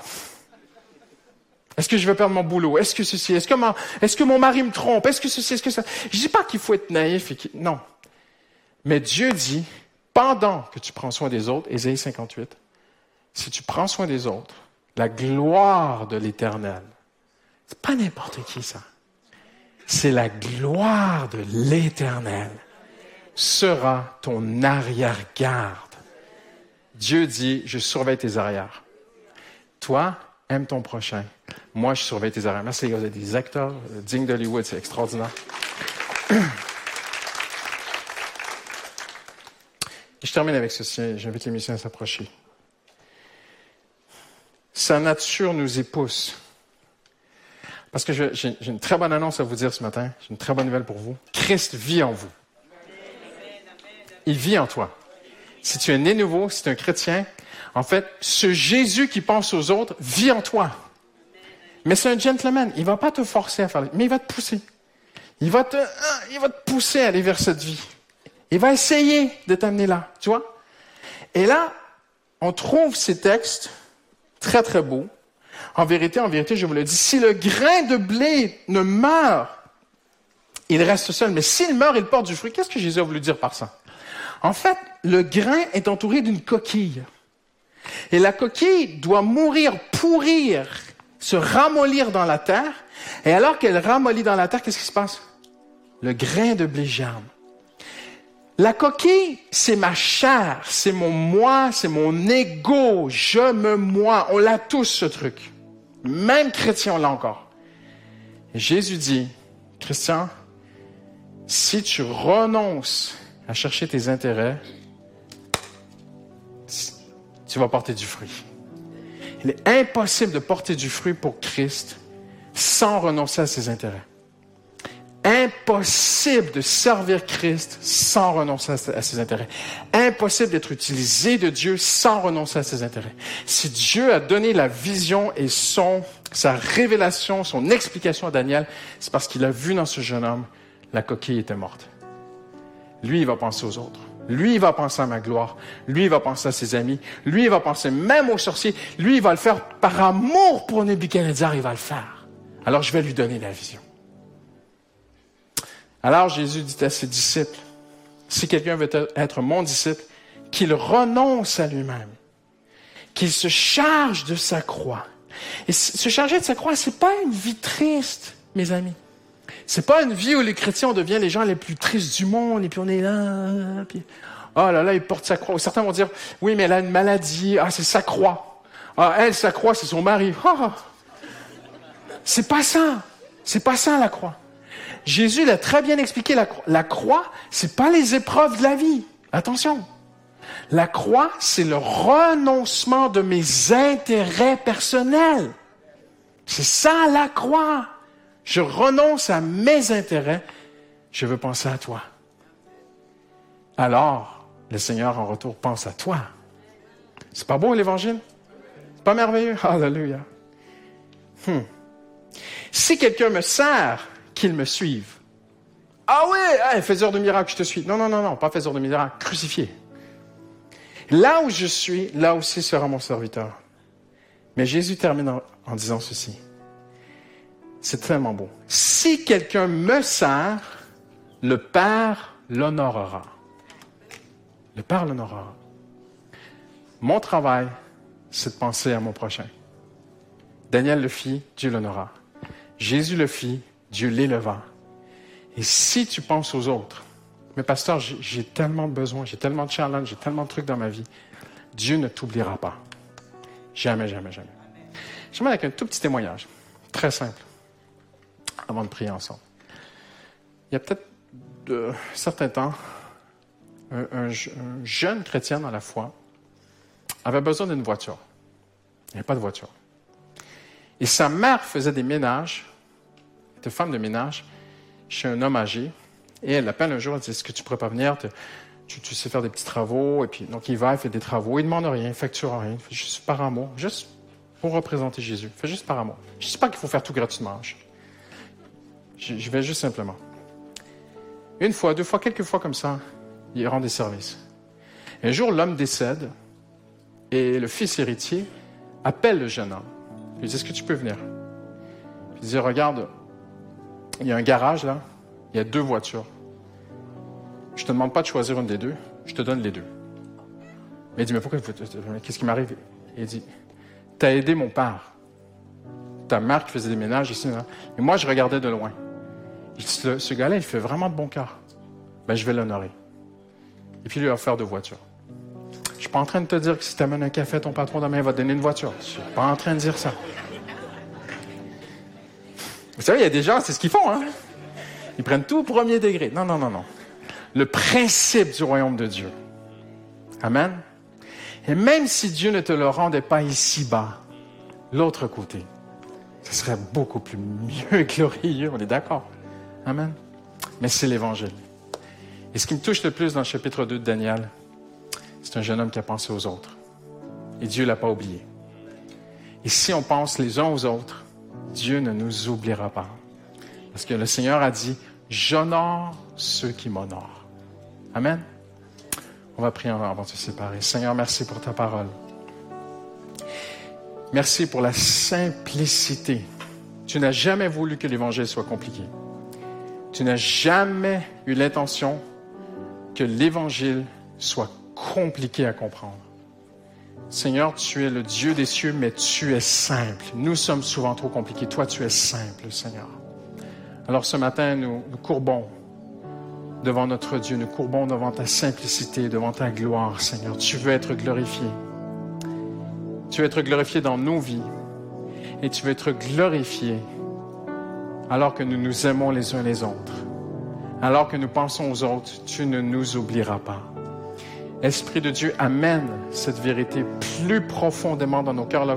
Est-ce que je vais perdre mon boulot? Est-ce que ceci? Est-ce que, mon, est-ce que mon mari me trompe? Est-ce que ceci? Est-ce que ça? Je dis pas qu'il faut être naïf et non. Mais Dieu dit, pendant que tu prends soin des autres, Ésaïe 58, si tu prends soin des autres, la gloire de l'éternel, c'est pas n'importe qui ça. C'est la gloire de l'éternel sera ton arrière-garde. Dieu dit, je surveille tes arrières. Toi, aime ton prochain. Moi, je surveille tes arrières. Merci, êtes des acteurs dignes d'Hollywood, c'est extraordinaire. je termine avec ceci. J'invite les musiciens à s'approcher. Sa nature nous épouse. Parce que j'ai une très bonne annonce à vous dire ce matin. J'ai une très bonne nouvelle pour vous. Christ vit en vous. Il vit en toi. Si tu es né nouveau, si tu es un chrétien, en fait, ce Jésus qui pense aux autres vit en toi. Mais c'est un gentleman. Il va pas te forcer à faire, mais il va te pousser. Il va te, ah, il va te pousser à aller vers cette vie. Il va essayer de t'amener là, tu vois. Et là, on trouve ces textes très très beaux. En vérité, en vérité, je vous le dis, si le grain de blé ne meurt, il reste seul. Mais s'il meurt, il porte du fruit. Qu'est-ce que Jésus a voulu dire par ça? En fait, le grain est entouré d'une coquille. Et la coquille doit mourir, pourrir, se ramollir dans la terre. Et alors qu'elle ramollit dans la terre, qu'est-ce qui se passe? Le grain de blé germe. La coquille, c'est ma chair, c'est mon moi, c'est mon ego, je me moi. On l'a tous ce truc. Même chrétien, on l'a encore. Jésus dit, Christian, si tu renonces à chercher tes intérêts, tu vas porter du fruit. Il est impossible de porter du fruit pour Christ sans renoncer à ses intérêts. Impossible de servir Christ sans renoncer à ses intérêts. Impossible d'être utilisé de Dieu sans renoncer à ses intérêts. Si Dieu a donné la vision et son, sa révélation, son explication à Daniel, c'est parce qu'il a vu dans ce jeune homme la coquille était morte. Lui, il va penser aux autres. Lui, il va penser à ma gloire. Lui, il va penser à ses amis. Lui, il va penser même aux sorciers. Lui, il va le faire par amour pour Nebuchadnezzar, il va le faire. Alors, je vais lui donner la vision. Alors, Jésus dit à ses disciples, si quelqu'un veut être mon disciple, qu'il renonce à lui-même, qu'il se charge de sa croix. Et se charger de sa croix, c'est pas une vie triste, mes amis. C'est pas une vie où les chrétiens, on devient les gens les plus tristes du monde, et puis on est là, puis, oh là là, il porte sa croix. Certains vont dire, oui, mais elle a une maladie, ah, c'est sa croix. Ah, elle, sa croix, c'est son mari. Ah! C'est pas ça. C'est pas ça, la croix. Jésus l'a très bien expliqué, la croix. La croix, c'est pas les épreuves de la vie. Attention. La croix, c'est le renoncement de mes intérêts personnels. C'est ça, la croix. Je renonce à mes intérêts. Je veux penser à toi. Alors, le Seigneur en retour pense à toi. C'est pas beau l'évangile? C'est pas merveilleux? Alléluia. Hmm. Si quelqu'un me sert, qu'il me suive. Ah ouais, faiseur de miracles, je te suis. Non, non, non, non, pas faiseur de miracles, crucifié. Là où je suis, là aussi sera mon serviteur. Mais Jésus termine en disant ceci. C'est tellement beau. Si quelqu'un me sert, le Père l'honorera. le Père l'honorera. Mon travail, c'est de penser à mon prochain. Daniel le fit, Dieu l'honora. Jésus le fit, Dieu l'éleva. Et si tu penses aux autres, mais pasteur, j'ai tellement de besoins, j'ai tellement de challenges, j'ai tellement de trucs dans ma vie, Dieu ne t'oubliera pas. Jamais, jamais, jamais. J'aimerais avec un tout petit témoignage, très simple, avant de prier ensemble. Il y a peut-être de certains temps, un, jeune chrétien dans la foi avait besoin d'une voiture. Il n'y avait pas de voiture. Et sa mère faisait des ménages, était femme de ménage, chez un homme âgé. Et elle l'appelle un jour, elle dit Est-ce que tu pourrais pas venir tu, sais faire des petits travaux? Et puis, donc, il va, il fait des travaux. Il demande rien, il facture rien. Il fait juste par amour, juste pour représenter Jésus. Il fait juste par amour. Je ne sais pas qu'il faut faire tout gratuitement. Je, je vais juste simplement. Une fois, deux fois, quelques fois comme ça, il rend des services. Un jour, l'homme décède et le fils héritier appelle le jeune homme. Il dit Est-ce que tu peux venir? Il dit Regarde, il y a un garage là, il y a deux voitures. Je te demande pas de choisir une des deux, je te donne les deux. Mais il dit Mais pourquoi Qu'est-ce qui m'arrive? Il dit Tu as aidé mon père. Ta mère qui faisait des ménages ici. Et moi, je regardais de loin. Il dit, ce, gars-là, il fait vraiment de bon cœur. Ben, je vais l'honorer. Et puis, il lui a offert deux voitures. Je suis pas en train de te dire que si tu amènes un café, ton patron demain va te donner une voiture. Je suis pas en train de dire ça. Vous savez, il y a des gens, c'est ce qu'ils font, hein? Ils prennent tout au premier degré. Non, non, non, non. Le principe du royaume de Dieu. Amen. Et même si Dieu ne te le rendait pas ici-bas, l'autre côté, ce serait beaucoup plus mieux et glorieux, on est d'accord. Amen. Mais c'est l'Évangile. Et ce qui me touche le plus dans le chapitre 2 de Daniel, c'est un jeune homme qui a pensé aux autres. Et Dieu l'a pas oublié. Et si on pense les uns aux autres, Dieu ne nous oubliera pas. Parce que le Seigneur a dit, j'honore ceux qui m'honorent. Amen. On va prier avant de se séparer. Seigneur, merci pour ta parole. Merci pour la simplicité. Tu n'as jamais voulu que l'Évangile soit compliqué. Tu n'as jamais eu l'intention que l'Évangile soit compliqué à comprendre. Seigneur, tu es le Dieu des cieux, mais tu es simple. Nous sommes souvent trop compliqués. Toi, tu es simple, Seigneur. Alors ce matin, nous, nous courbons devant notre Dieu, nous courbons devant ta simplicité, devant ta gloire, Seigneur. Tu veux être glorifié. Tu veux être glorifié dans nos vies et tu veux être glorifié alors que nous nous aimons les uns les autres. Alors que nous pensons aux autres, tu ne nous oublieras pas. Esprit de Dieu, amène cette vérité plus profondément dans nos cœurs, là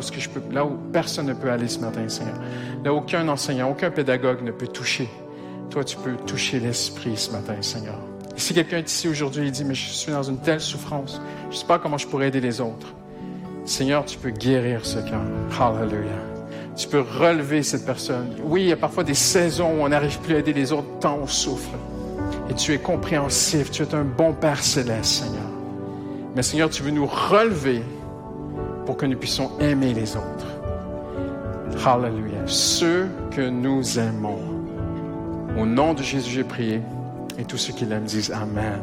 où, personne ne peut aller ce matin, Seigneur. Là où aucun enseignant, aucun pédagogue ne peut toucher. Toi, tu peux toucher l'esprit ce matin, Seigneur. Si quelqu'un est ici aujourd'hui et dit, mais je suis dans une telle souffrance, je ne sais pas comment je pourrais aider les autres. Seigneur, tu peux guérir ce cœur. Hallelujah. Tu peux relever cette personne. Oui, il y a parfois des saisons où on n'arrive plus à aider les autres tant on souffre. Et tu es compréhensif. Tu es un bon Père céleste, Seigneur. Mais Seigneur, tu veux nous relever pour que nous puissions aimer les autres. Hallelujah. Ceux que nous aimons. Au nom de Jésus, j'ai prié. Et tous ceux qui l'aiment disent Amen.